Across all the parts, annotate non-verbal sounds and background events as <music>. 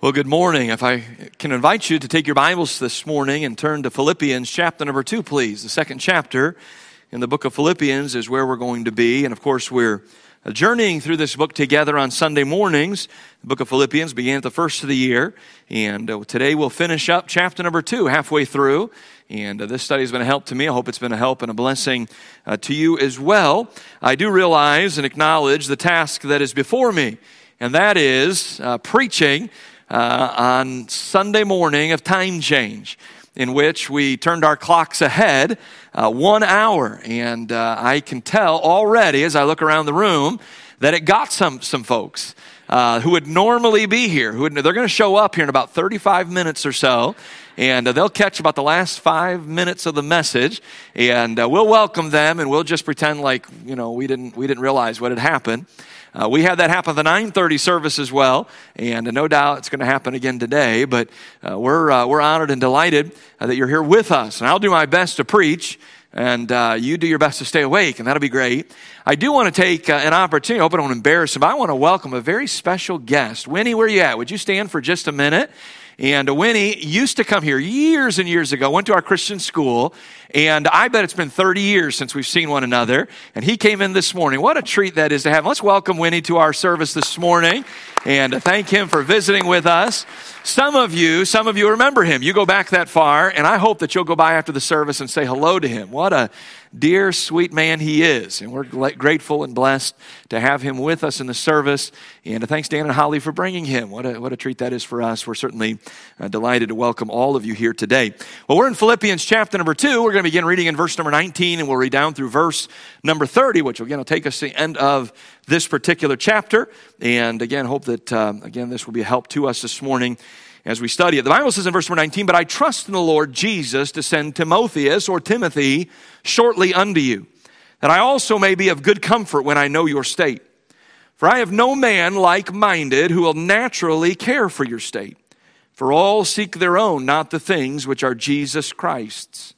Well, good morning. If I can invite you to take your Bibles this morning and turn to Philippians chapter number two, please. The second chapter in the book of Philippians is where we're going to be. And of course, we're journeying through this book together on Sunday mornings. The book of Philippians began at the first of the year. And uh, today we'll finish up chapter number two, halfway through. And uh, this study has been a help to me. I hope it's been a help and a blessing uh, to you as well. I do realize and acknowledge the task that is before me, and that is uh, preaching uh, on Sunday morning of time change, in which we turned our clocks ahead uh, one hour. And uh, I can tell already as I look around the room that it got some, some folks. Uh, who would normally be here. Who would, they're going to show up here in about 35 minutes or so, and uh, they'll catch about the last five minutes of the message, and uh, we'll welcome them, and we'll just pretend like you know we didn't we didn't realize what had happened. Uh, we had that happen at the 9:30 service as well, and no doubt it's going to happen again today. But uh, we're uh, we're honored and delighted uh, that you're here with us, and I'll do my best to preach. And uh, you do your best to stay awake, and that'll be great. I do want to take an opportunity. I hope I don't embarrass him. But I want to welcome a very special guest. Winnie, where you at? Would you stand for just a minute? And Winnie used to come here years and years ago, went to our Christian school, and I bet it's been 30 years since we've seen one another. And he came in this morning. What a treat that is to have. Let's welcome Winnie to our service this morning and thank him for visiting with us. Some of you, some of you remember him. You go back that far, and I hope that you'll go by after the service and say hello to him. What a dear, sweet man he is. And we're grateful and blessed to have him with us in the service. And thanks, Dan and Holly, for bringing him. What a, what a treat that is for us. We're certainly uh, delighted to welcome all of you here today. Well, we're in Philippians chapter number two. We're going to begin reading in verse number 19, and we'll read down through verse number 30, which again will take us to the end of this particular chapter. And again, hope that, uh, again, this will be a help to us this morning as we study it. The Bible says in verse number 19, But I trust in the Lord Jesus to send Timotheus or Timothy shortly unto you, that I also may be of good comfort when I know your state. For I have no man like minded who will naturally care for your state. For all seek their own, not the things which are Jesus Christ's.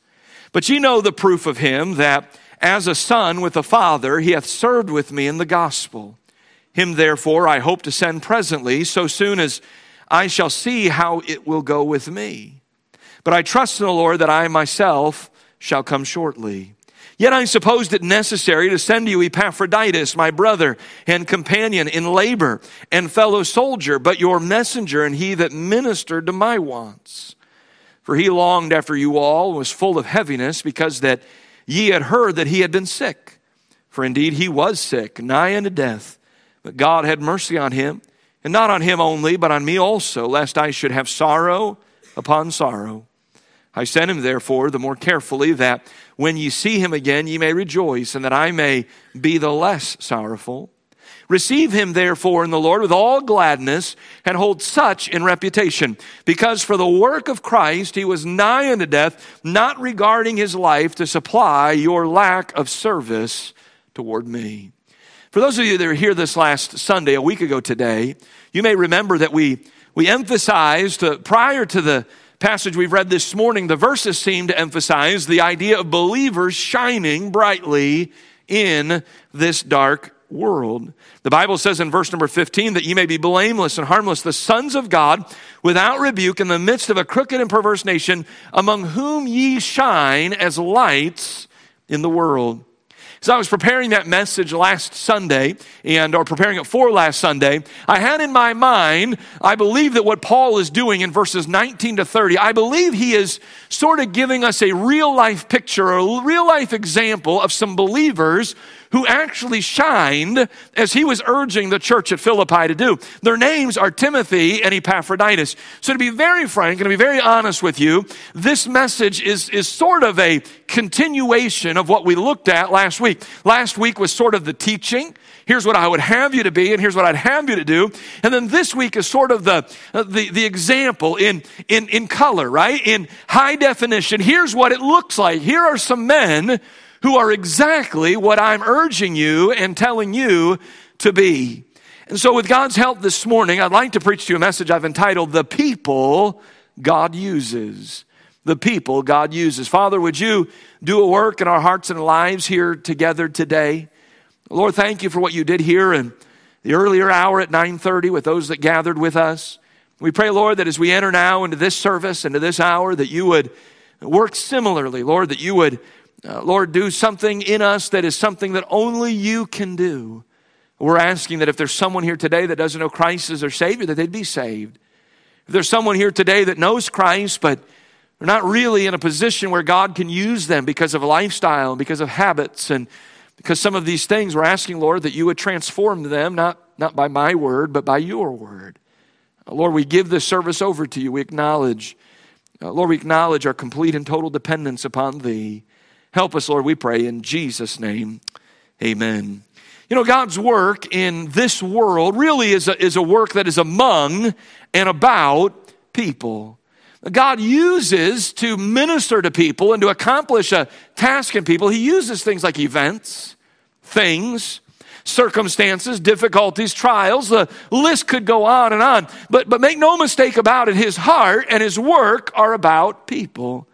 But ye know the proof of him that as a son with a father, he hath served with me in the gospel. Him therefore I hope to send presently, so soon as I shall see how it will go with me. But I trust in the Lord that I myself shall come shortly. Yet I supposed it necessary to send you Epaphroditus, my brother and companion in labor and fellow soldier, but your messenger and he that ministered to my wants. For he longed after you all and was full of heaviness because that ye had heard that he had been sick. For indeed he was sick, nigh unto death. But God had mercy on him and not on him only, but on me also, lest I should have sorrow upon sorrow. I sent him therefore the more carefully, that when ye see him again ye may rejoice, and that I may be the less sorrowful. Receive him therefore in the Lord with all gladness, and hold such in reputation, because for the work of Christ he was nigh unto death, not regarding his life to supply your lack of service toward me. For those of you that were here this last Sunday, a week ago today, you may remember that we, we emphasized uh, prior to the passage we've read this morning, the verses seem to emphasize the idea of believers shining brightly in this dark world. The Bible says in verse number 15 that ye may be blameless and harmless, the sons of God, without rebuke in the midst of a crooked and perverse nation, among whom ye shine as lights in the world. As I was preparing that message last Sunday and or preparing it for last Sunday, I had in my mind, I believe that what Paul is doing in verses 19 to 30, I believe he is sort of giving us a real life picture, a real life example of some believers who actually shined as he was urging the church at Philippi to do. Their names are Timothy and Epaphroditus. So to be very frank and to be very honest with you, this message is, is sort of a continuation of what we looked at last week. Last week was sort of the teaching. Here's what I would have you to be, and here's what I'd have you to do. And then this week is sort of the, uh, the, the example in, in, in color, right? In high definition. Here's what it looks like. Here are some men who are exactly what I'm urging you and telling you to be. And so, with God's help this morning, I'd like to preach to you a message I've entitled The People God Uses. The people God uses. Father, would you do a work in our hearts and lives here together today? Lord, thank you for what you did here in the earlier hour at 9:30 with those that gathered with us. We pray, Lord, that as we enter now into this service, into this hour, that you would work similarly, Lord, that you would, uh, Lord, do something in us that is something that only you can do. We're asking that if there's someone here today that doesn't know Christ as their Savior, that they'd be saved. If there's someone here today that knows Christ, but they're not really in a position where God can use them because of lifestyle and because of habits and because some of these things, we're asking, Lord, that you would transform them, not, not by my word, but by your word. Uh, Lord, we give this service over to you. We acknowledge, uh, Lord, we acknowledge our complete and total dependence upon thee. Help us, Lord, we pray in Jesus' name. Amen. You know, God's work in this world really is a, is a work that is among and about people. God uses to minister to people and to accomplish a task in people, He uses things like events, things, circumstances, difficulties, trials. The list could go on and on. But, but make no mistake about it, his heart and his work are about people.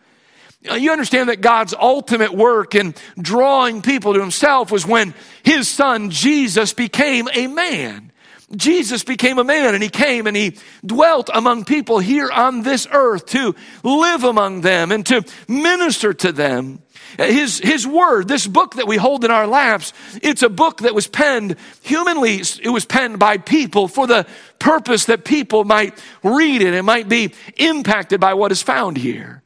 You understand that God's ultimate work in drawing people to himself was when his son Jesus became a man. Jesus became a man and he came and he dwelt among people here on this earth to live among them and to minister to them. His, his word, this book that we hold in our laps, it's a book that was penned humanly, it was penned by people for the purpose that people might read it and might be impacted by what is found here.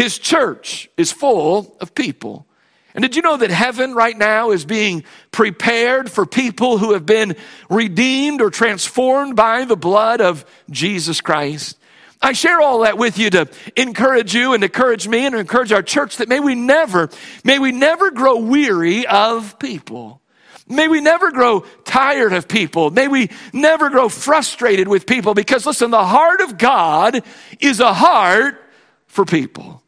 His church is full of people. And did you know that heaven right now is being prepared for people who have been redeemed or transformed by the blood of Jesus Christ? I share all that with you to encourage you and encourage me and encourage our church that may we never, may we never grow weary of people. May we never grow tired of people. May we never grow frustrated with people because listen, the heart of God is a heart for people.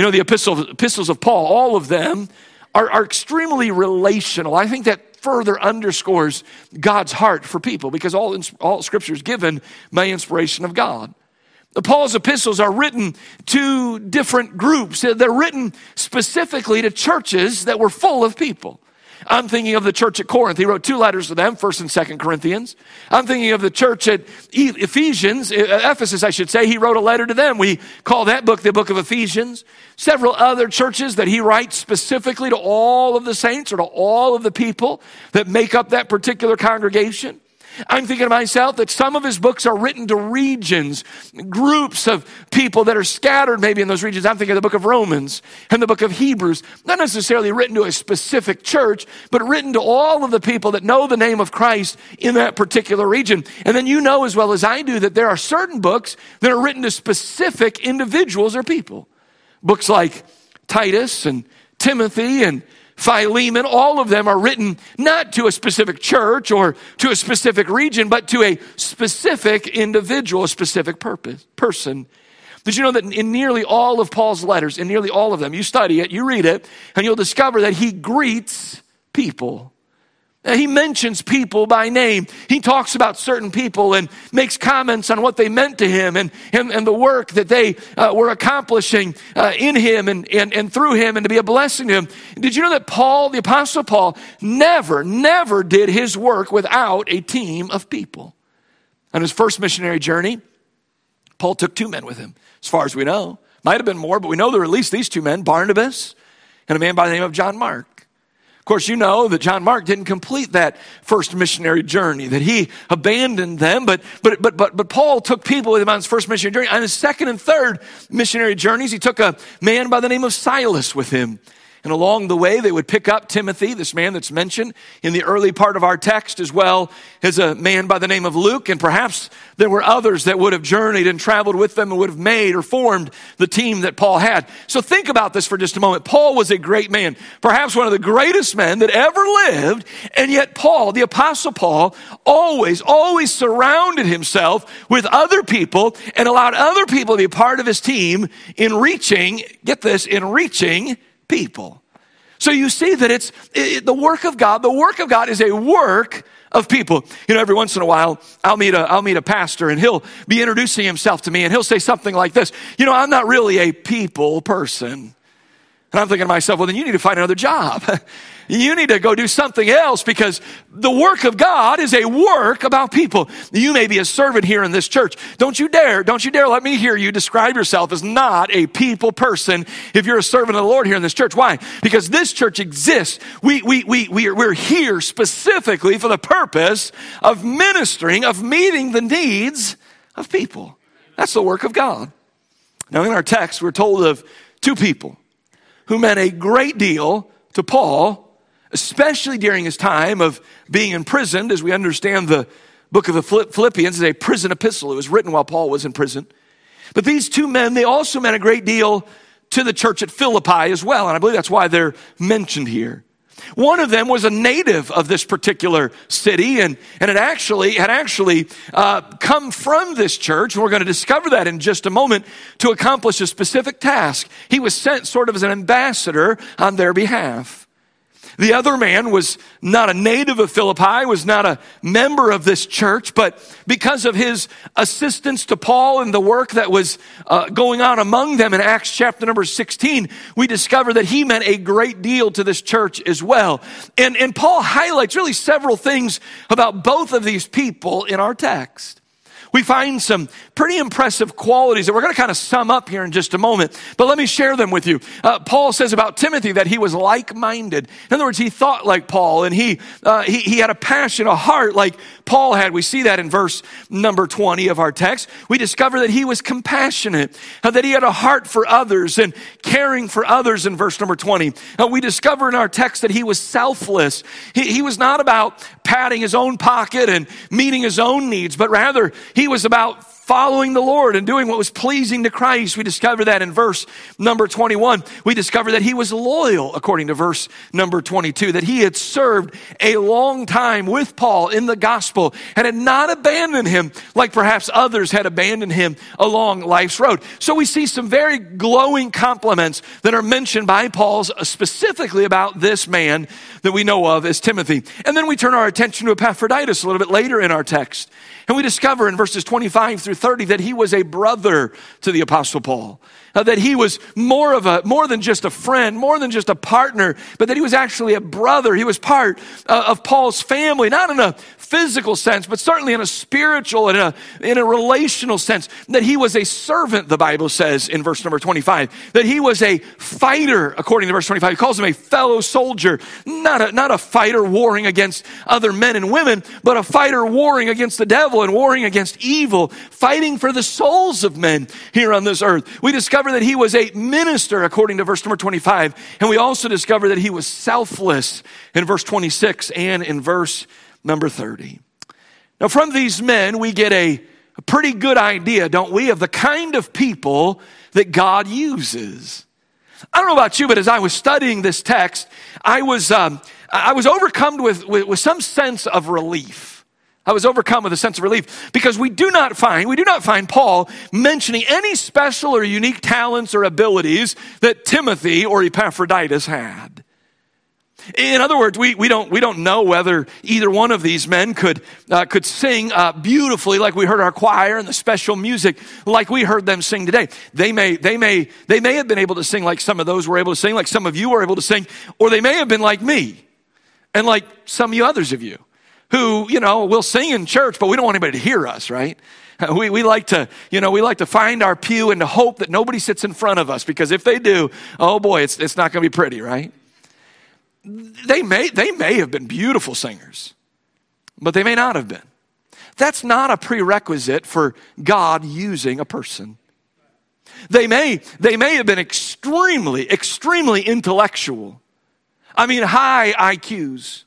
You know, the epistles, epistles of Paul, all of them are, are extremely relational. I think that further underscores God's heart for people because all, all scripture is given by inspiration of God. Paul's epistles are written to different groups. They're written specifically to churches that were full of people. I'm thinking of the church at Corinth. He wrote two letters to them, 1st and 2nd Corinthians. I'm thinking of the church at Ephesians, Ephesus, I should say. He wrote a letter to them. We call that book the book of Ephesians. Several other churches that he writes specifically to all of the saints or to all of the people that make up that particular congregation. I'm thinking to myself that some of his books are written to regions, groups of people that are scattered maybe in those regions. I'm thinking of the book of Romans and the book of Hebrews, not necessarily written to a specific church, but written to all of the people that know the name of Christ in that particular region. And then you know as well as I do that there are certain books that are written to specific individuals or people. Books like Titus and Timothy and Philemon, all of them are written not to a specific church or to a specific region, but to a specific individual, a specific purpose, person. Did you know that in nearly all of Paul's letters, in nearly all of them, you study it, you read it, and you'll discover that he greets people. He mentions people by name. He talks about certain people and makes comments on what they meant to him and, and, and the work that they uh, were accomplishing uh, in him and, and, and through him and to be a blessing to him. Did you know that Paul, the Apostle Paul, never, never did his work without a team of people? On his first missionary journey, Paul took two men with him, as far as we know. Might have been more, but we know there were at least these two men Barnabas and a man by the name of John Mark. Of course, you know that John Mark didn't complete that first missionary journey, that he abandoned them, but, but, but, but, but Paul took people with him on his first missionary journey. On his second and third missionary journeys, he took a man by the name of Silas with him. And along the way, they would pick up Timothy, this man that's mentioned in the early part of our text, as well as a man by the name of Luke. And perhaps there were others that would have journeyed and traveled with them and would have made or formed the team that Paul had. So think about this for just a moment. Paul was a great man, perhaps one of the greatest men that ever lived. And yet, Paul, the Apostle Paul, always, always surrounded himself with other people and allowed other people to be part of his team in reaching, get this, in reaching people. So you see that it's it, the work of God. The work of God is a work of people. You know, every once in a while, I'll meet a, I'll meet a pastor and he'll be introducing himself to me and he'll say something like this. You know, I'm not really a people person. And I'm thinking to myself, well, then you need to find another job. <laughs> you need to go do something else because the work of God is a work about people. You may be a servant here in this church. Don't you dare, don't you dare let me hear you describe yourself as not a people person if you're a servant of the Lord here in this church. Why? Because this church exists. We, we, we, we are, we're here specifically for the purpose of ministering, of meeting the needs of people. That's the work of God. Now, in our text, we're told of two people who meant a great deal to Paul, especially during his time of being imprisoned, as we understand the book of the Philippians is a prison epistle. It was written while Paul was in prison. But these two men, they also meant a great deal to the church at Philippi as well. And I believe that's why they're mentioned here. One of them was a native of this particular city and, and it actually had actually uh, come from this church. We're going to discover that in just a moment to accomplish a specific task. He was sent sort of as an ambassador on their behalf. The other man was not a native of Philippi, was not a member of this church, but because of his assistance to Paul and the work that was uh, going on among them in Acts chapter number 16, we discover that he meant a great deal to this church as well. And, and Paul highlights really several things about both of these people in our text we find some pretty impressive qualities that we're going to kind of sum up here in just a moment. But let me share them with you. Uh, Paul says about Timothy that he was like minded. In other words, he thought like Paul and he, uh, he, he had a passion, a heart like Paul had. We see that in verse number 20 of our text. We discover that he was compassionate, uh, that he had a heart for others and caring for others in verse number 20. Uh, we discover in our text that he was selfless. He, he was not about padding his own pocket and meeting his own needs, but rather he was about following the Lord and doing what was pleasing to Christ. We discover that in verse number 21. We discover that he was loyal, according to verse number 22, that he had served a long time with Paul in the gospel and had not abandoned him like perhaps others had abandoned him along life's road. So we see some very glowing compliments that are mentioned by Paul uh, specifically about this man that we know of as Timothy. And then we turn our attention to Epaphroditus a little bit later in our text. And we discover in verses 25 through 30 that he was a brother to the apostle Paul. Uh, that he was more of a, more than just a friend, more than just a partner, but that he was actually a brother. He was part uh, of Paul's family, not in a physical sense, but certainly in a spiritual and a, in a relational sense. That he was a servant, the Bible says in verse number 25. That he was a fighter, according to verse 25. He calls him a fellow soldier, not a, not a fighter warring against other men and women, but a fighter warring against the devil and warring against evil, fighting for the souls of men here on this earth. We discover that he was a minister, according to verse number 25. And we also discover that he was selfless in verse 26 and in verse number 30. Now, from these men, we get a, pretty good idea, don't we, of the kind of people that God uses. I don't know about you, but as I was studying this text, I was, um, I was overcome with, with, with some sense of relief. I was overcome with a sense of relief because we do not find, we do not find Paul mentioning any special or unique talents or abilities that Timothy or Epaphroditus had. In other words, we, we, don't, we don't know whether either one of these men could, uh, could sing uh, beautifully like we heard our choir and the special music like we heard them sing today. They may, they, may, they may have been able to sing like some of those were able to sing, like some of you were able to sing, or they may have been like me and like some of you others of you who, you know, will sing in church, but we don't want anybody to hear us, right? <laughs> We, we like to, you know, we like to find our pew and to hope that nobody sits in front of us because if they do, oh boy, it's, it's not going to be pretty, right? They may, they may have been beautiful singers, but they may not have been. That's not a prerequisite for God using a person. They may, they may have been extremely, extremely intellectual. I mean, high IQs.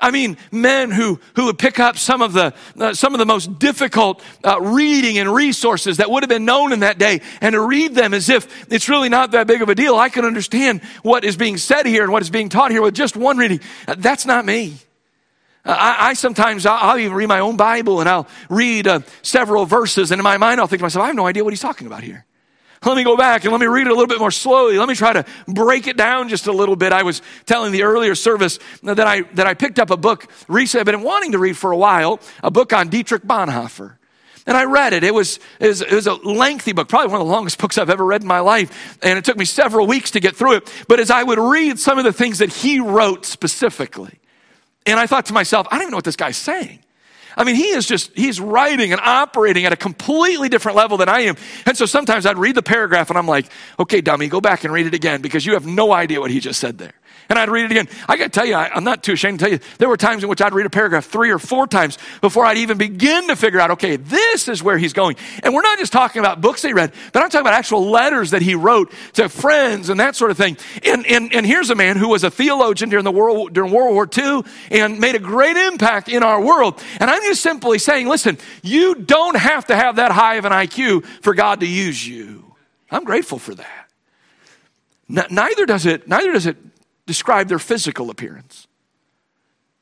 I mean, men who, who would pick up some of the, uh, some of the most difficult uh, reading and resources that would have been known in that day and to read them as if it's really not that big of a deal. I can understand what is being said here and what is being taught here with just one reading. Uh, that's not me. Uh, I, I, sometimes, I'll, I'll, even read my own Bible and I'll read uh, several verses and in my mind I'll think to myself, I have no idea what he's talking about here. Let me go back and let me read it a little bit more slowly. Let me try to break it down just a little bit. I was telling the earlier service that I, that I picked up a book recently I've been wanting to read for a while, a book on Dietrich Bonhoeffer. And I read it. It was, it was, it was a lengthy book, probably one of the longest books I've ever read in my life. And it took me several weeks to get through it. But as I would read some of the things that he wrote specifically, and I thought to myself, I don't even know what this guy's saying. I mean, he is just, he's writing and operating at a completely different level than I am. And so sometimes I'd read the paragraph and I'm like, okay, dummy, go back and read it again because you have no idea what he just said there and I'd read it again. I got to tell you, I, am not too ashamed to tell you, there were times in which I'd read a paragraph three or four times before I'd even begin to figure out, okay, this is where he's going. And we're not just talking about books he read, but I'm talking about actual letters that he wrote to friends and that sort of thing. And, and, and here's a man who was a theologian during, the world, during World War II and made a great impact in our world. And I'm just simply saying, listen, you don't have to have that high of an IQ for God to use you. I'm grateful for that. neither does it, neither does it describe their physical appearance.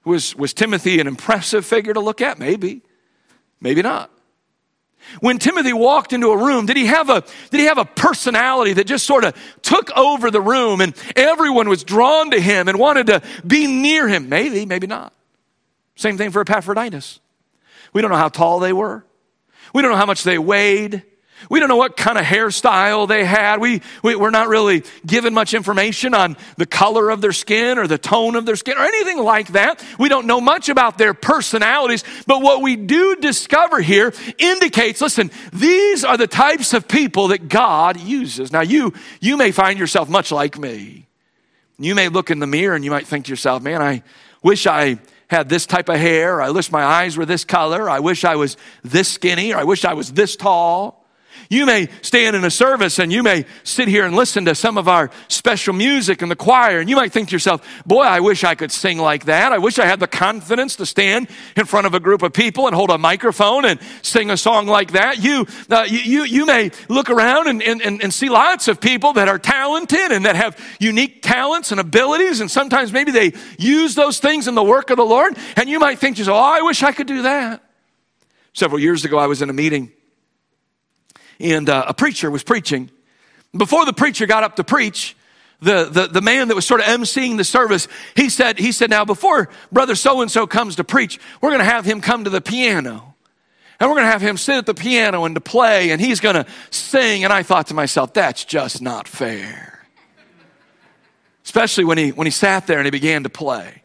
Was, was Timothy an impressive figure to look at? Maybe. Maybe not. When Timothy walked into a room, did he have a, did he have a personality that just sort of took over the room and everyone was drawn to him and wanted to be near him? Maybe, maybe not. Same thing for Epaphroditus. We don't know how tall they were. We don't know how much they weighed. We don't know what kind of hairstyle they had. We, we, we're not really given much information on the color of their skin or the tone of their skin or anything like that. We don't know much about their personalities, but what we do discover here indicates, listen, these are the types of people that God uses. Now you, you may find yourself much like me. You may look in the mirror and you might think to yourself, man, I wish I had this type of hair. I wish my eyes were this color. I wish I was this skinny or I wish I was this tall. You may stand in a service and you may sit here and listen to some of our special music in the choir, and you might think to yourself, Boy, I wish I could sing like that. I wish I had the confidence to stand in front of a group of people and hold a microphone and sing a song like that. You, uh, you, you may look around and, and, and see lots of people that are talented and that have unique talents and abilities, and sometimes maybe they use those things in the work of the Lord, and you might think to yourself, Oh, I wish I could do that. Several years ago, I was in a meeting and uh, a preacher was preaching. Before the preacher got up to preach, the, the, the man that was sort of emceeing the service, he said, he said, now before brother so-and-so comes to preach, we're going to have him come to the piano. And we're going to have him sit at the piano and to play and he's going to sing. And I thought to myself, that's just not fair. Especially when he, when he sat there and he began to play.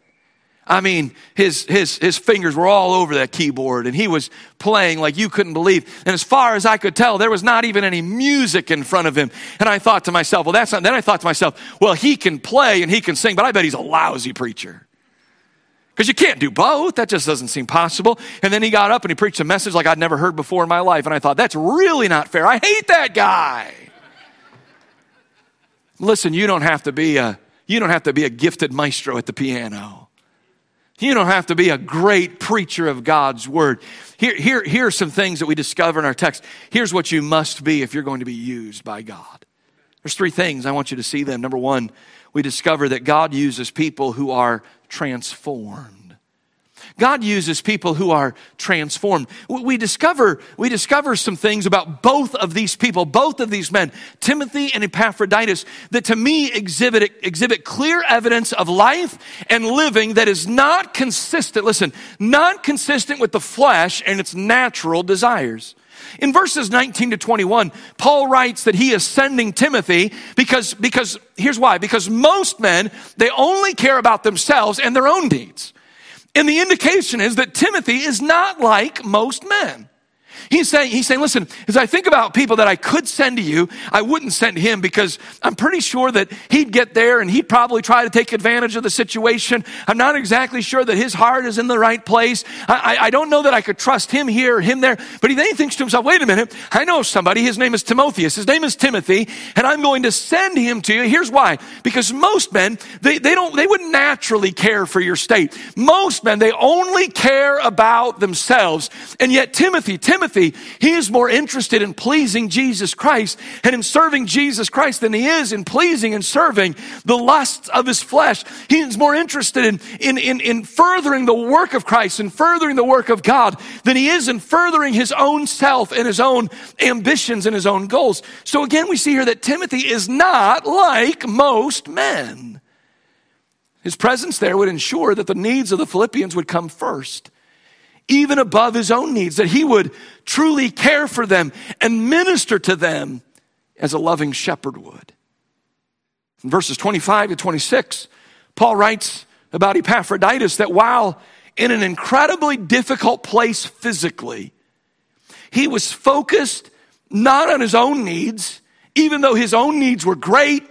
I mean, his, his, his fingers were all over that keyboard and he was playing like you couldn't believe. And as far as I could tell, there was not even any music in front of him. And I thought to myself, well, that's not, then I thought to myself, well, he can play and he can sing, but I bet he's a lousy preacher. Because you can't do both. That just doesn't seem possible. And then he got up and he preached a message like I'd never heard before in my life. And I thought, that's really not fair. I hate that guy. Listen, you don't have to be a, you don't have to be a gifted maestro at the piano. You don't have to be a great preacher of God's word. Here, here, here are some things that we discover in our text. Here's what you must be if you're going to be used by God. There's three things. I want you to see them. Number one, we discover that God uses people who are transformed. God uses people who are transformed. We discover, we discover some things about both of these people, both of these men, Timothy and Epaphroditus, that to me exhibit, exhibit clear evidence of life and living that is not consistent, listen, not consistent with the flesh and its natural desires. In verses 19 to 21, Paul writes that he is sending Timothy because, because here's why. Because most men, they only care about themselves and their own needs. And the indication is that Timothy is not like most men. He's saying, he's saying, listen, as I think about people that I could send to you, I wouldn't send him because I'm pretty sure that he'd get there and he'd probably try to take advantage of the situation. I'm not exactly sure that his heart is in the right place. I, I, I don't know that I could trust him here or him there. But he then he thinks to himself, wait a minute, I know somebody. His name is Timotheus. His name is Timothy, and I'm going to send him to you. Here's why. Because most men, they, they don't, they wouldn't naturally care for your state. Most men, they only care about themselves. And yet Timothy, Timothy, Timothy, he is more interested in pleasing Jesus Christ and in serving Jesus Christ than he is in pleasing and serving the lusts of his flesh. He is more interested in, in, in, in furthering the work of Christ and furthering the work of God than he is in furthering his own self and his own ambitions and his own goals. So again, we see here that Timothy is not like most men. His presence there would ensure that the needs of the Philippians would come first. Even above his own needs, that he would truly care for them and minister to them as a loving shepherd would. In verses 25 to 26, Paul writes about Epaphroditus that while in an incredibly difficult place physically, he was focused not on his own needs, even though his own needs were great,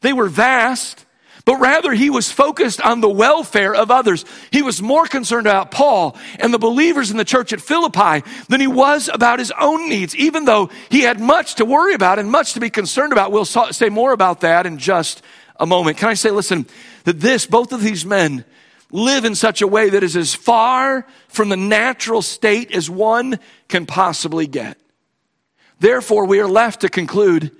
they were vast, but rather he was focused on the welfare of others. He was more concerned about Paul and the believers in the church at Philippi than he was about his own needs, even though he had much to worry about and much to be concerned about. We'll say more about that in just a moment. Can I say, listen, that this, both of these men, live in such a way that is as far from the natural state as one can possibly get. Therefore, we are left to conclude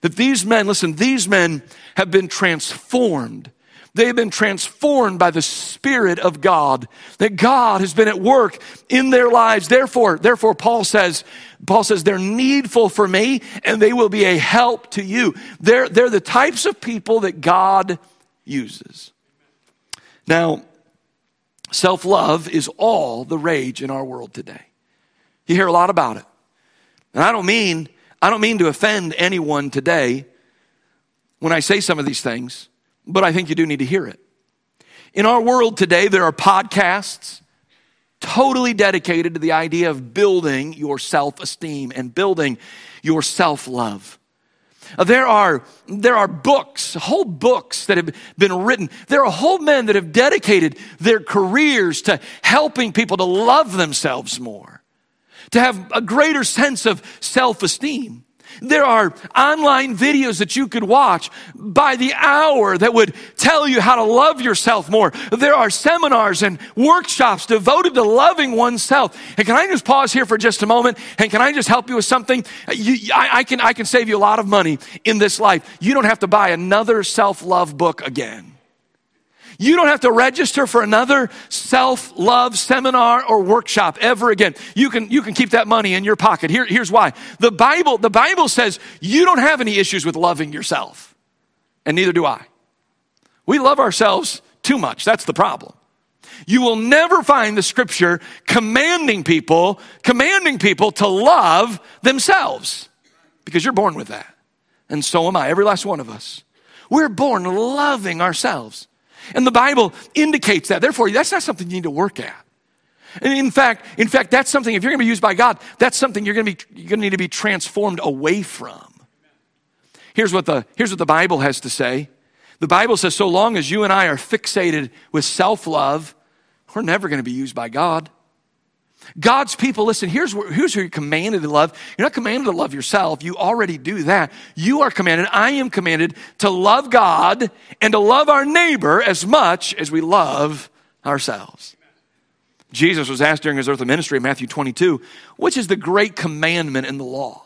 that these men, listen, these men have been transformed. They have been transformed by the Spirit of God. That God has been at work in their lives. Therefore, therefore, Paul says, Paul says they're needful for me and they will be a help to you. They're, they're the types of people that God uses. Now, self love is all the rage in our world today. You hear a lot about it. And I don't mean I don't mean to offend anyone today when I say some of these things, but I think you do need to hear it. In our world today, there are podcasts totally dedicated to the idea of building your self esteem and building your self love. Uh, there are, there are books, whole books that have been written. There are whole men that have dedicated their careers to helping people to love themselves more to have a greater sense of self esteem. There are online videos that you could watch by the hour that would tell you how to love yourself more. There are seminars and workshops devoted to loving oneself. And can I just pause here for just a moment? And can I just help you with something? You, I, I, can, I can save you a lot of money in this life. You don't have to buy another self love book again. You don't have to register for another self love seminar or workshop ever again. You can, you can keep that money in your pocket. Here, here's why. The Bible, the Bible says you don't have any issues with loving yourself, and neither do I. We love ourselves too much. That's the problem. You will never find the scripture commanding people, commanding people to love themselves because you're born with that. And so am I, every last one of us. We're born loving ourselves. And the Bible indicates that. Therefore, that's not something you need to work at. And in fact, in fact, that's something, if you're going to be used by God, that's something you're going to be, you're going to need to be transformed away from. Here's what the, here's what the Bible has to say. The Bible says, so long as you and I are fixated with self love, we're never going to be used by God. God's people, listen, here's, where, here's who you're commanded to love. You're not commanded to love yourself. You already do that. You are commanded, I am commanded to love God and to love our neighbor as much as we love ourselves. Jesus was asked during his earthly ministry in Matthew 22, which is the great commandment in the law?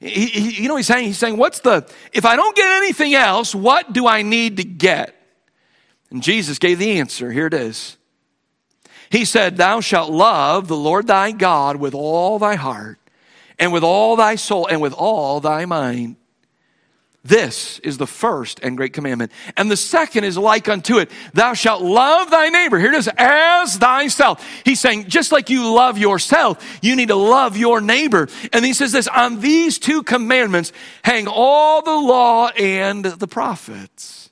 He, he, you know he's saying? He's saying, what's the, if I don't get anything else, what do I need to get? And Jesus gave the answer. Here it is. He said, Thou shalt love the Lord thy God with all thy heart, and with all thy soul, and with all thy mind. This is the first and great commandment. And the second is like unto it. Thou shalt love thy neighbor. Here it is, as thyself. He's saying, just like you love yourself, you need to love your neighbor. And he says this, on these two commandments hang all the law and the prophets.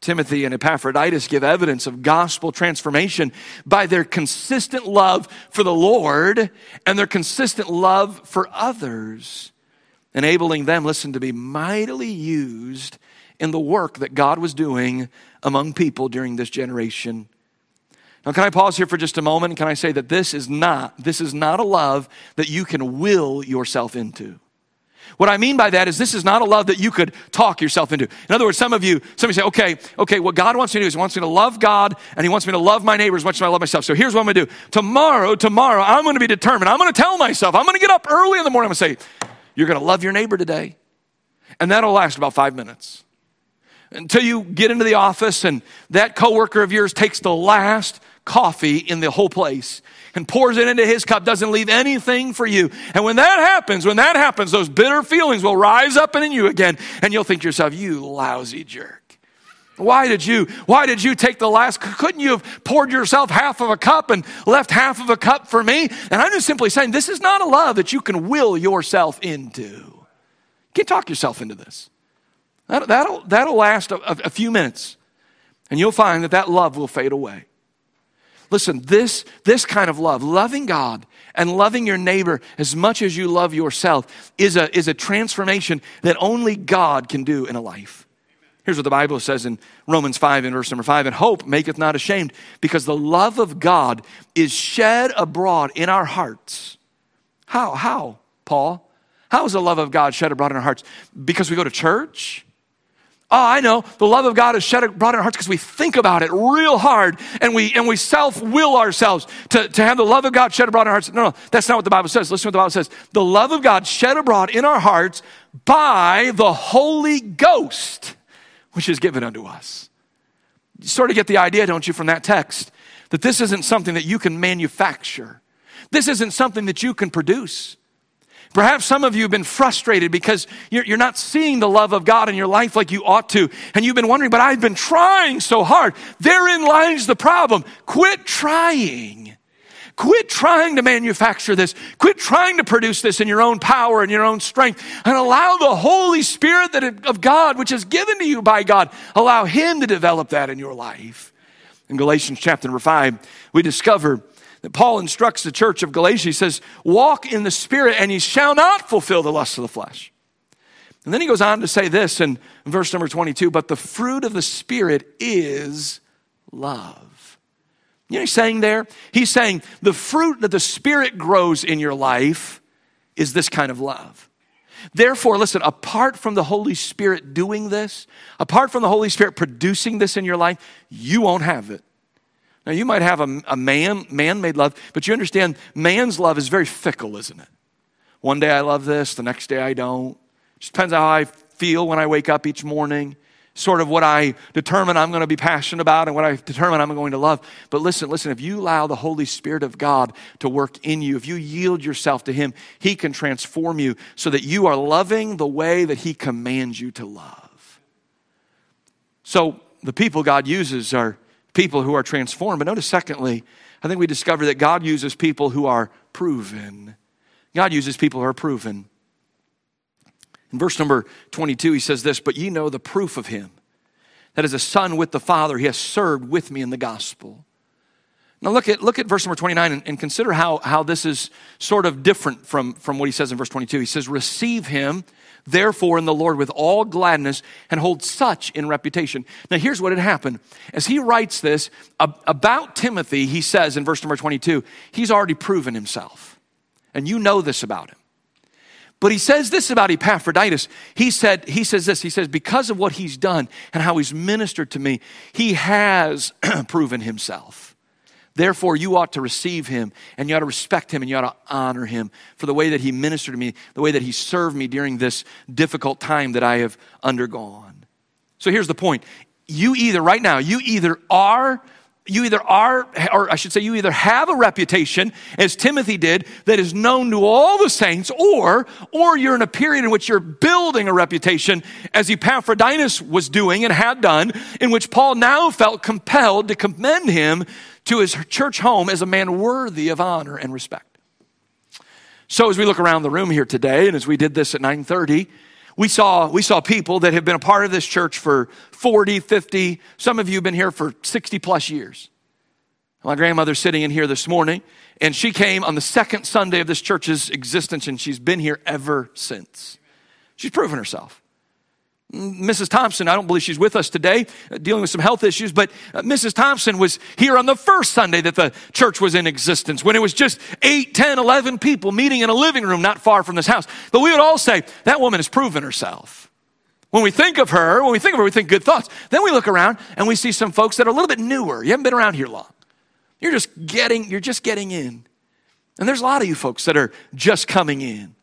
Timothy and Epaphroditus give evidence of gospel transformation by their consistent love for the Lord and their consistent love for others, enabling them, listen, to be mightily used in the work that God was doing among people during this generation. Now, can I pause here for just a moment? Can I say that this is not, this is not a love that you can will yourself into. What I mean by that is this is not a love that you could talk yourself into. In other words, some of you, some of you say, okay, okay, what God wants me to do is He wants me to love God and He wants me to love my neighbor as much as I love myself. So here's what I'm gonna do. Tomorrow, tomorrow, I'm gonna be determined. I'm gonna tell myself, I'm gonna get up early in the morning. I'm gonna say, you're gonna love your neighbor today. And that'll last about five minutes. Until you get into the office and that coworker of yours takes the last coffee in the whole place and pours it into his cup, doesn't leave anything for you. And when that happens, when that happens, those bitter feelings will rise up in you again, and you'll think to yourself, you lousy jerk. Why did you, why did you take the last, couldn't you have poured yourself half of a cup and left half of a cup for me? And I'm just simply saying, this is not a love that you can will yourself into. You can talk yourself into this. That, that'll, that'll last a, a few minutes, and you'll find that that love will fade away. Listen, this, this kind of love, loving God and loving your neighbor as much as you love yourself, is a, is a transformation that only God can do in a life. Here's what the Bible says in Romans 5 in verse number 5 And hope maketh not ashamed, because the love of God is shed abroad in our hearts. How? How, Paul? How is the love of God shed abroad in our hearts? Because we go to church? Oh, I know. The love of God is shed abroad in our hearts because we think about it real hard and we, and we self will ourselves to, to have the love of God shed abroad in our hearts. No, no, that's not what the Bible says. Listen to what the Bible says. The love of God shed abroad in our hearts by the Holy Ghost which is given unto us. You sort of get the idea, don't you, from that text, that this isn't something that you can manufacture. This isn't something that you can produce. Perhaps some of you have been frustrated because you're, not seeing the love of God in your life like you ought to. And you've been wondering, but I've been trying so hard. Therein lies the problem. Quit trying. Quit trying to manufacture this. Quit trying to produce this in your own power and your own strength and allow the Holy Spirit that of God, which is given to you by God, allow Him to develop that in your life. In Galatians chapter number five, we discover that Paul instructs the church of Galatia. He says, Walk in the Spirit, and ye shall not fulfill the lusts of the flesh. And then he goes on to say this in verse number 22 But the fruit of the Spirit is love. You know he's saying there? He's saying the fruit that the Spirit grows in your life is this kind of love. Therefore, listen, apart from the Holy Spirit doing this, apart from the Holy Spirit producing this in your life, you won't have it. Now, you might have a, a man, man-made love, but you understand man's love is very fickle, isn't it? One day I love this, the next day I don't. It just depends how I feel when I wake up each morning sort of what I determine I'm going to be passionate about and what I determine I'm going to love. But listen, listen, if you allow the Holy Spirit of God to work in you, if you yield yourself to Him, He can transform you so that you are loving the way that He commands you to love. So the people God uses are people who are transformed. But notice, secondly, I think we discover that God uses people who are proven. God uses people who are proven. In verse number 22, he says this, But ye know the proof of him, that as a son with the Father, he has served with me in the gospel. Now look at, look at verse number 29 and, and consider how, how this is sort of different from, from what he says in verse 22. He says, Receive him, therefore, in the Lord with all gladness and hold such in reputation. Now here's what had happened. As he writes this about Timothy, he says in verse number 22, he's already proven himself. And you know this about him. But he says this about Epaphroditus. He said, he says this, he says, because of what he's done and how he's ministered to me, he has <clears throat> proven himself. Therefore, you ought to receive him and you ought to respect him and you ought to honor him for the way that he ministered to me, the way that he served me during this difficult time that I have undergone. So here's the point. You either, right now, you either are you either are, or I should say, you either have a reputation, as Timothy did, that is known to all the saints, or, or you're in a period in which you're building a reputation, as Epaphroditus was doing and had done, in which Paul now felt compelled to commend him to his church home as a man worthy of honor and respect. So as we look around the room here today, and as we did this at 930, we saw, we saw people that have been a part of this church for 40, 50, some of you have been here for 60 plus years. My grandmother's sitting in here this morning, and she came on the second Sunday of this church's existence, and she's been here ever since. She's proven herself. Mrs. Thompson, I don't believe she's with us today, uh, dealing with some health issues, but uh, Mrs. Thompson was here on the first Sunday that the church was in existence, when it was just 8, 10, 11 people meeting in a living room not far from this house. But we would all say, that woman has proven herself. When we think of her, when we think of her, we think good thoughts. Then we look around and we see some folks that are a little bit newer. You haven't been around here long. You're just getting, you're just getting in. And there's a lot of you folks that are just coming in.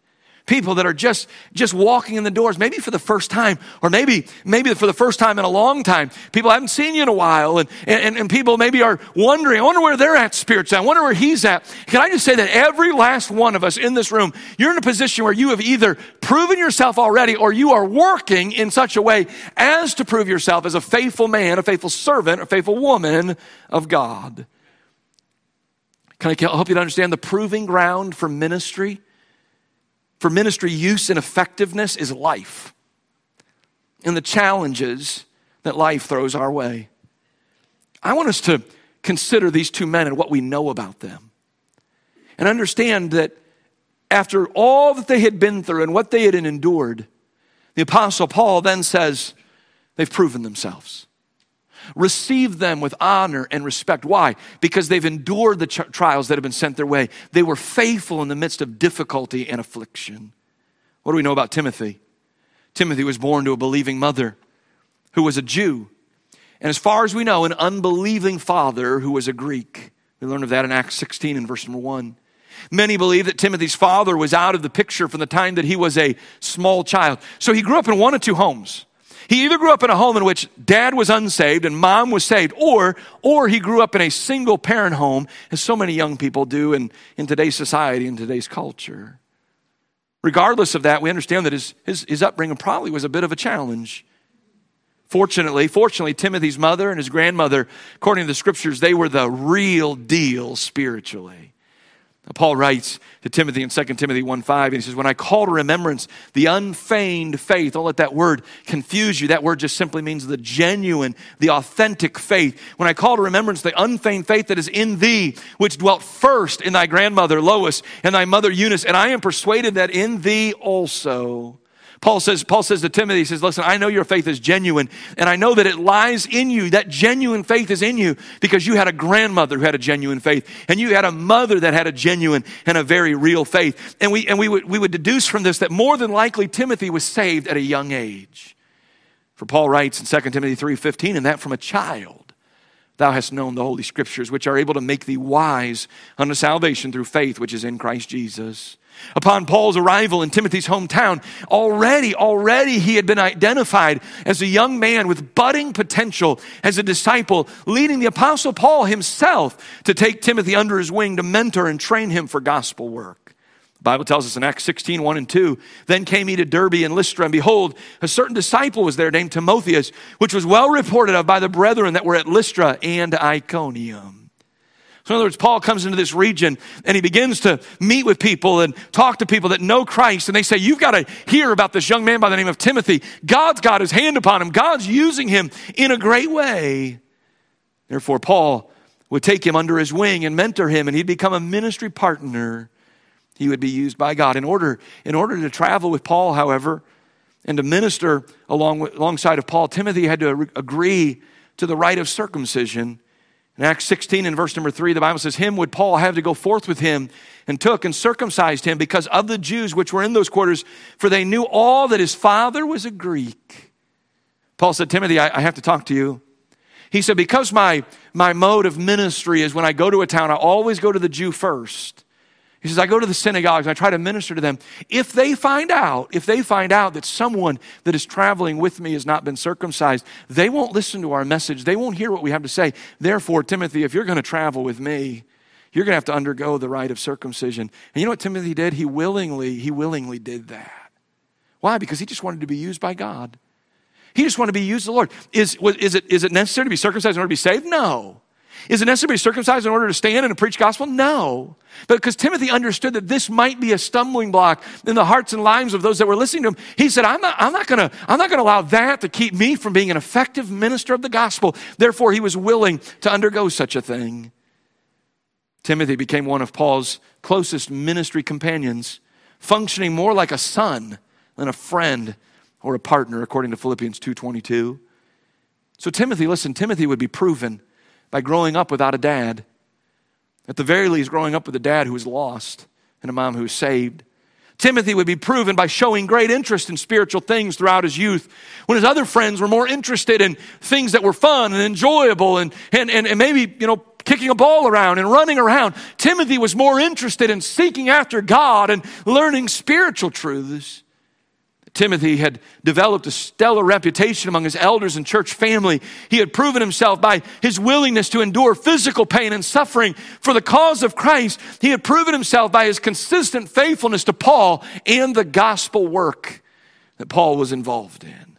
People that are just just walking in the doors maybe for the first time or maybe maybe for the first time in a long time. People haven't seen you in a while and and, and people maybe are wondering i wonder where they're at spiritually. I wonder where he's at. Can i just say that every last one of us in this room you're in a position where you have either proven yourself already or you are working in such a way as to prove yourself as a faithful man a faithful servant a faithful woman of god. Can i help you to understand the proving ground for ministry for ministry use and effectiveness is life and the challenges that life throws our way. I want us to consider these two men and what we know about them and understand that after all that they had been through and what they had endured, the Apostle Paul then says, they've proven themselves. Receive them with honor and respect. Why? Because they've endured the trials that have been sent their way. They were faithful in the midst of difficulty and affliction. What do we know about Timothy? Timothy was born to a believing mother who was a Jew. And as far as we know, an unbelieving father who was a Greek. We learn of that in Acts 16 and verse number 1. Many believe that Timothy's father was out of the picture from the time that he was a small child. So he grew up in one of two homes. He either grew up in a home in which dad was unsaved and mom was saved, or, or he grew up in a single parent home, as so many young people do in, in today's society, in today's culture. Regardless of that, we understand that his, his, his upbringing probably was a bit of a challenge. Fortunately, fortunately, Timothy's mother and his grandmother, according to the scriptures, they were the real deal spiritually. Paul writes to Timothy in 2 Timothy 1 5, and he says, When I call to remembrance the unfeigned faith, don't let that word confuse you. That word just simply means the genuine, the authentic faith. When I call to remembrance the unfeigned faith that is in thee, which dwelt first in thy grandmother Lois and thy mother Eunice, and I am persuaded that in thee also Paul says, Paul says to Timothy, he says, listen, I know your faith is genuine, and I know that it lies in you. That genuine faith is in you because you had a grandmother who had a genuine faith, and you had a mother that had a genuine and a very real faith. And we, and we would, we would deduce from this that more than likely Timothy was saved at a young age. For Paul writes in 2 Timothy 3.15, and that from a child. Thou hast known the Holy Scriptures, which are able to make thee wise unto salvation through faith which is in Christ Jesus. Upon Paul's arrival in Timothy's hometown, already, already he had been identified as a young man with budding potential as a disciple, leading the apostle Paul himself to take Timothy under his wing to mentor and train him for gospel work. The Bible tells us in Acts 16, 1 and 2, then came he to Derbe and Lystra, and behold, a certain disciple was there named Timotheus, which was well reported of by the brethren that were at Lystra and Iconium. So, in other words, Paul comes into this region and he begins to meet with people and talk to people that know Christ. And they say, You've got to hear about this young man by the name of Timothy. God's got his hand upon him, God's using him in a great way. Therefore, Paul would take him under his wing and mentor him, and he'd become a ministry partner. He would be used by God. In order, in order to travel with Paul, however, and to minister along, alongside of Paul, Timothy had to agree to the rite of circumcision in Acts 16 and verse number 3, the Bible says, Him would Paul have to go forth with him and took and circumcised him because of the Jews which were in those quarters, for they knew all that his father was a Greek. Paul said, Timothy, I, I have to talk to you. He said, Because my, my mode of ministry is when I go to a town, I always go to the Jew first. He says, I go to the synagogues, I try to minister to them. If they find out, if they find out that someone that is traveling with me has not been circumcised, they won't listen to our message. They won't hear what we have to say. Therefore, Timothy, if you're going to travel with me, you're going to have to undergo the rite of circumcision. And you know what Timothy did? He willingly, he willingly did that. Why? Because he just wanted to be used by God. He just wanted to be used the Lord. Is, is, it, is it necessary to be circumcised in order to be saved? No. Is it necessary to be circumcised in order to stand and to preach gospel? No. But because Timothy understood that this might be a stumbling block in the hearts and lives of those that were listening to him, he said, I'm not, I'm not gonna, I'm not gonna allow that to keep me from being an effective minister of the gospel. Therefore, he was willing to undergo such a thing. Timothy became one of Paul's closest ministry companions, functioning more like a son than a friend or a partner, according to Philippians 2.22. So Timothy, listen, Timothy would be proven by growing up without a dad. At the very least, growing up with a dad who was lost and a mom who was saved. Timothy would be proven by showing great interest in spiritual things throughout his youth, when his other friends were more interested in things that were fun and enjoyable and, and, and, and maybe, you know, kicking a ball around and running around. Timothy was more interested in seeking after God and learning spiritual truths. Timothy had developed a stellar reputation among his elders and church family. He had proven himself by his willingness to endure physical pain and suffering for the cause of Christ. He had proven himself by his consistent faithfulness to Paul and the gospel work that Paul was involved in.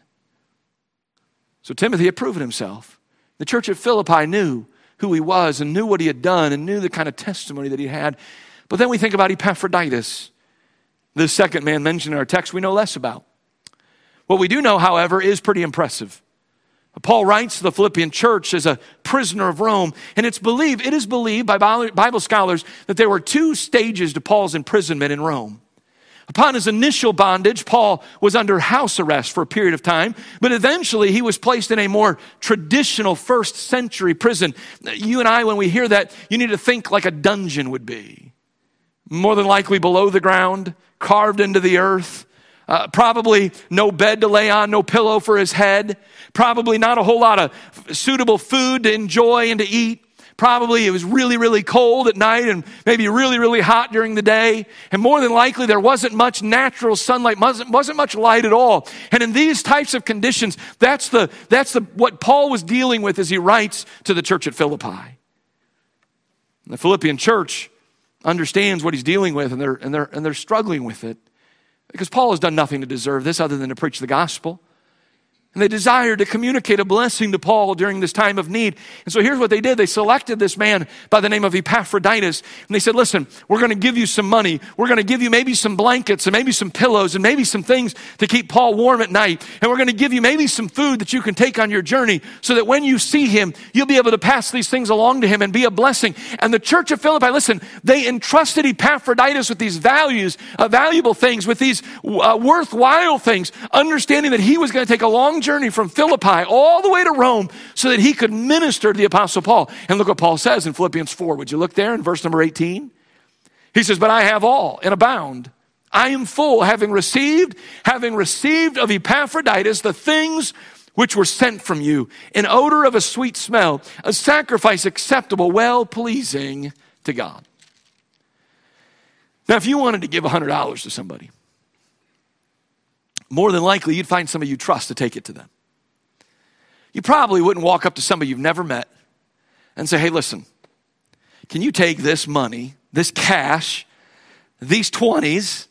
So Timothy had proven himself. The church at Philippi knew who he was and knew what he had done and knew the kind of testimony that he had. But then we think about Epaphroditus, the second man mentioned in our text we know less about. What we do know, however, is pretty impressive. Paul writes to the Philippian church as a prisoner of Rome, and it's believed, it is believed by Bible scholars that there were two stages to Paul's imprisonment in Rome. Upon his initial bondage, Paul was under house arrest for a period of time, but eventually he was placed in a more traditional first century prison. You and I, when we hear that, you need to think like a dungeon would be. More than likely below the ground, carved into the earth, uh, probably no bed to lay on, no pillow for his head. Probably not a whole lot of suitable food to enjoy and to eat. Probably it was really, really cold at night and maybe really, really hot during the day. And more than likely, there wasn't much natural sunlight, wasn't, wasn't much light at all. And in these types of conditions, that's, the, that's the, what Paul was dealing with as he writes to the church at Philippi. The Philippian church understands what he's dealing with and they're, and they're, and they're struggling with it. Because Paul has done nothing to deserve this other than to preach the gospel. And they desired to communicate a blessing to Paul during this time of need. And so here's what they did. They selected this man by the name of Epaphroditus. And they said, listen, we're going to give you some money. We're going to give you maybe some blankets and maybe some pillows and maybe some things to keep Paul warm at night. And we're going to give you maybe some food that you can take on your journey so that when you see him, you'll be able to pass these things along to him and be a blessing. And the church of Philippi, listen, they entrusted Epaphroditus with these values, uh, valuable things, with these uh, worthwhile things, understanding that he was going to take a long journey from Philippi all the way to Rome so that he could minister to the Apostle Paul. And look what Paul says in Philippians 4. Would you look there in verse number 18? He says, But I have all and abound. I am full, having received, having received of Epaphroditus the things which were sent from you, an odor of a sweet smell, a sacrifice acceptable, well pleasing to God. Now, if you wanted to give $100 to somebody, more than likely you'd find somebody you trust to take it to them. You probably wouldn't walk up to somebody you've never met and say, hey, listen, can you take this money, this cash, these 20s?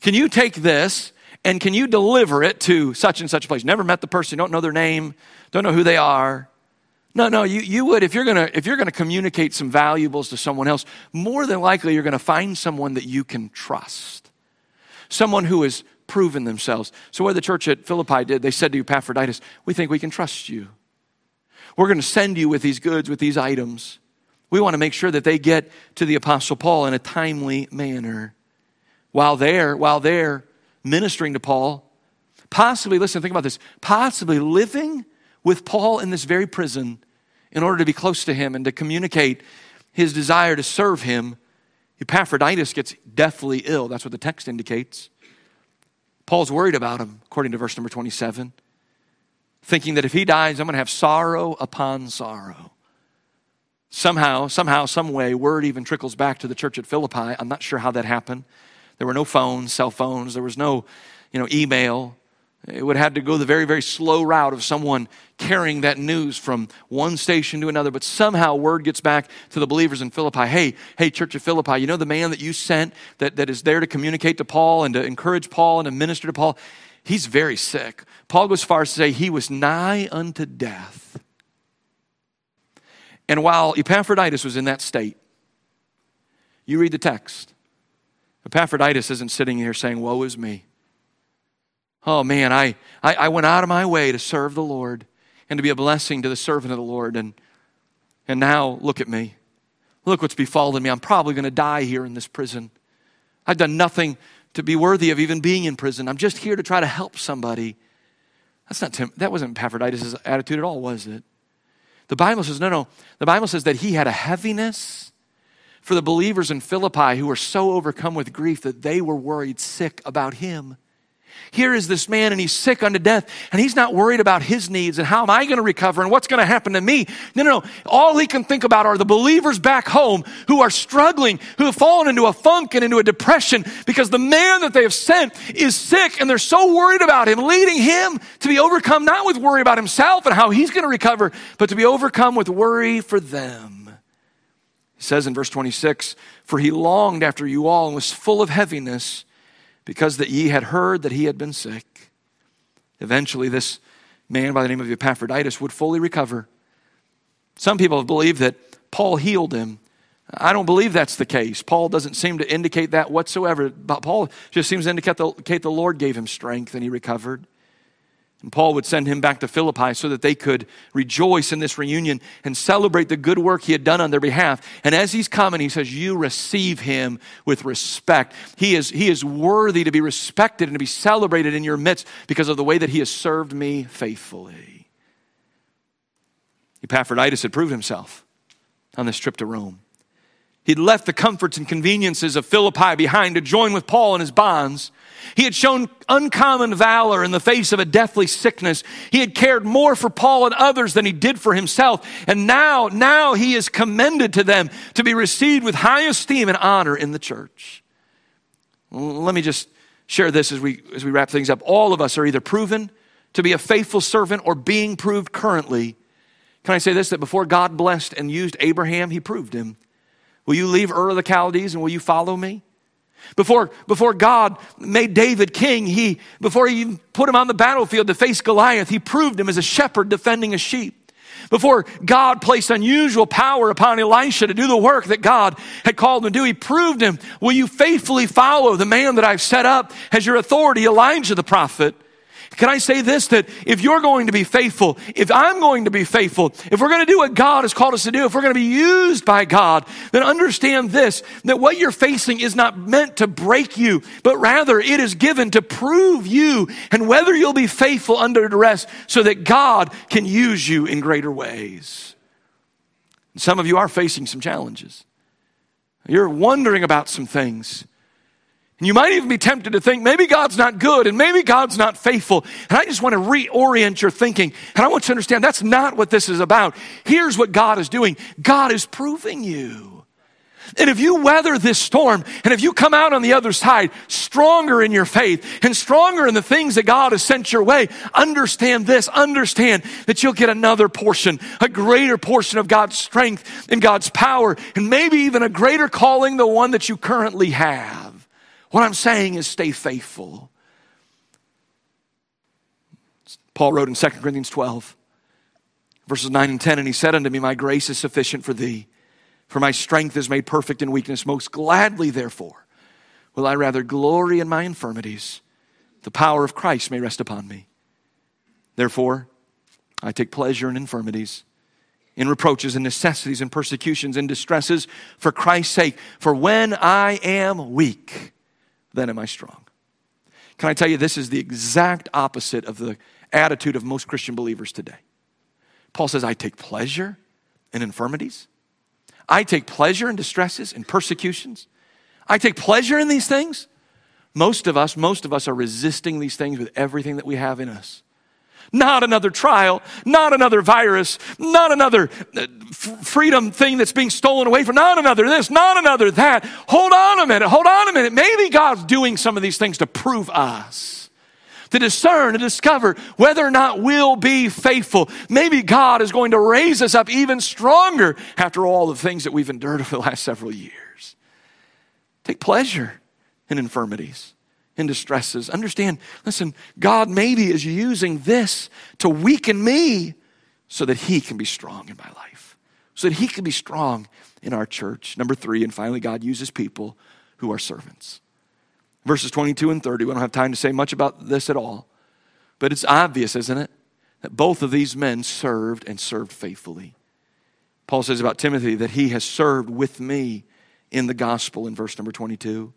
Can you take this and can you deliver it to such and such a place? Never met the person, don't know their name, don't know who they are. No, no, you, you would, if you're gonna, if you're gonna communicate some valuables to someone else, more than likely you're gonna find someone that you can trust. Someone who is proven themselves. So, what the church at Philippi did, they said to Epaphroditus, We think we can trust you. We're going to send you with these goods, with these items. We want to make sure that they get to the Apostle Paul in a timely manner. While they're, while they're ministering to Paul, possibly, listen, think about this, possibly living with Paul in this very prison in order to be close to him and to communicate his desire to serve him. Epaphroditus gets deathly ill. That's what the text indicates. Paul's worried about him, according to verse number 27, thinking that if he dies, I'm going to have sorrow upon sorrow. Somehow, somehow, some way, word even trickles back to the church at Philippi. I'm not sure how that happened. There were no phones, cell phones, there was no, you know, email. It would have to go the very, very slow route of someone carrying that news from one station to another. But somehow word gets back to the believers in Philippi. Hey, hey, Church of Philippi, you know the man that you sent that, that is there to communicate to Paul and to encourage Paul and to minister to Paul? He's very sick. Paul goes far as to say he was nigh unto death. And while Epaphroditus was in that state, you read the text. Epaphroditus isn't sitting here saying, Woe is me. Oh man, I, I, I, went out of my way to serve the Lord and to be a blessing to the servant of the Lord. And, and now look at me. Look what's befallen me. I'm probably going to die here in this prison. I've done nothing to be worthy of even being in prison. I'm just here to try to help somebody. That's not Tim, that wasn't Epaphroditus' attitude at all, was it? The Bible says, no, no. The Bible says that he had a heaviness for the believers in Philippi who were so overcome with grief that they were worried sick about him. Here is this man and he's sick unto death and he's not worried about his needs and how am I going to recover and what's going to happen to me. No, no, no. All he can think about are the believers back home who are struggling, who have fallen into a funk and into a depression because the man that they have sent is sick and they're so worried about him, leading him to be overcome not with worry about himself and how he's going to recover, but to be overcome with worry for them. He says in verse 26, For he longed after you all and was full of heaviness because that ye had heard that he had been sick. Eventually, this man by the name of Epaphroditus would fully recover. Some people have believed that Paul healed him. I don't believe that's the case. Paul doesn't seem to indicate that whatsoever. Paul just seems to indicate the, indicate the Lord gave him strength and he recovered. And Paul would send him back to Philippi so that they could rejoice in this reunion and celebrate the good work he had done on their behalf. And as he's coming, he says, You receive him with respect. He is, he is worthy to be respected and to be celebrated in your midst because of the way that he has served me faithfully. Epaphroditus had proved himself on this trip to Rome. He'd left the comforts and conveniences of Philippi behind to join with Paul in his bonds. He had shown uncommon valor in the face of a deathly sickness. He had cared more for Paul and others than he did for himself. And now, now he is commended to them to be received with high esteem and honor in the church. Let me just share this as we, as we wrap things up. All of us are either proven to be a faithful servant or being proved currently. Can I say this? That before God blessed and used Abraham, he proved him. Will you leave Ur of the Chaldees and will you follow me? Before, before God made David king, he, before he put him on the battlefield to face Goliath, he proved him as a shepherd defending a sheep. Before God placed unusual power upon Elisha to do the work that God had called him to do, he proved him, will you faithfully follow the man that I've set up as your authority, Elijah the prophet? Can I say this? That if you're going to be faithful, if I'm going to be faithful, if we're going to do what God has called us to do, if we're going to be used by God, then understand this, that what you're facing is not meant to break you, but rather it is given to prove you and whether you'll be faithful under duress so that God can use you in greater ways. Some of you are facing some challenges. You're wondering about some things. You might even be tempted to think maybe God's not good and maybe God's not faithful. And I just want to reorient your thinking. And I want you to understand that's not what this is about. Here's what God is doing God is proving you. And if you weather this storm and if you come out on the other side stronger in your faith and stronger in the things that God has sent your way, understand this, understand that you'll get another portion, a greater portion of God's strength and God's power, and maybe even a greater calling, the one that you currently have. What I'm saying is stay faithful. Paul wrote in 2 Corinthians 12, verses 9 and 10, and he said unto me, My grace is sufficient for thee, for my strength is made perfect in weakness. Most gladly, therefore, will I rather glory in my infirmities, the power of Christ may rest upon me. Therefore, I take pleasure in infirmities, in reproaches and necessities and persecutions and distresses for Christ's sake. For when I am weak, then am I strong. Can I tell you, this is the exact opposite of the attitude of most Christian believers today. Paul says, I take pleasure in infirmities. I take pleasure in distresses and persecutions. I take pleasure in these things. Most of us, most of us are resisting these things with everything that we have in us. Not another trial, not another virus, not another uh, freedom thing that's being stolen away from, not another this, not another that. Hold on a minute, hold on a minute. Maybe God's doing some of these things to prove us to discern, to discover whether or not we'll be faithful. Maybe God is going to raise us up even stronger after all the things that we've endured over the last several years. Take pleasure in infirmities in distresses. Understand, listen, God maybe is using this to weaken me so that He can be strong in my life, so that He can be strong in our church. Number three, and finally, God uses people who are servants. Verses 22 and 30, we don't have time to say much about this at all, but it's obvious, isn't it, that both of these men served and served faithfully. Paul says about Timothy that he has served with me in the gospel in verse number 22.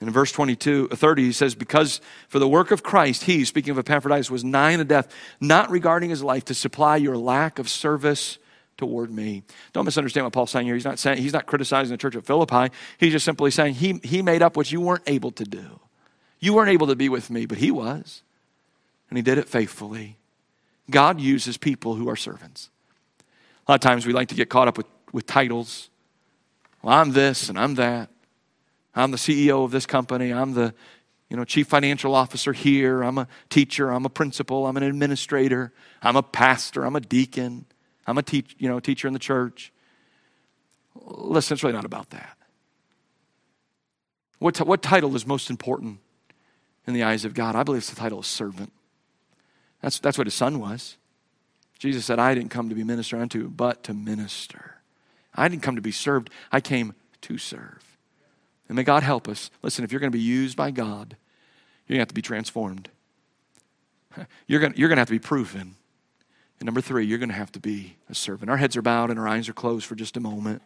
And in verse 22, uh, 30, he says, Because for the work of Christ, he, speaking of Epaphroditus, was nigh unto death, not regarding his life to supply your lack of service toward me. Don't misunderstand what Paul's saying here. He's not saying he's not criticizing the church of Philippi. He's just simply saying he, he made up what you weren't able to do. You weren't able to be with me, but He was. And He did it faithfully. God uses people who are servants. A lot of times we like to get caught up with, with titles. Well, I'm this and I'm that. I'm the CEO of this company. I'm the you know, chief financial officer here. I'm a teacher. I'm a principal. I'm an administrator. I'm a pastor. I'm a deacon. I'm a teach, you know, teacher in the church. Listen, it's really not about that. What, t- what title is most important in the eyes of God? I believe it's the title of servant. That's, that's what his son was. Jesus said, I didn't come to be ministered unto, but to minister. I didn't come to be served, I came to serve. And may God help us. Listen, if you're going to be used by God, you're going to have to be transformed. <laughs> You're going, you're going to have to be proven. And number three, you're going to have to be a servant. Our heads are bowed and our eyes are closed for just a moment.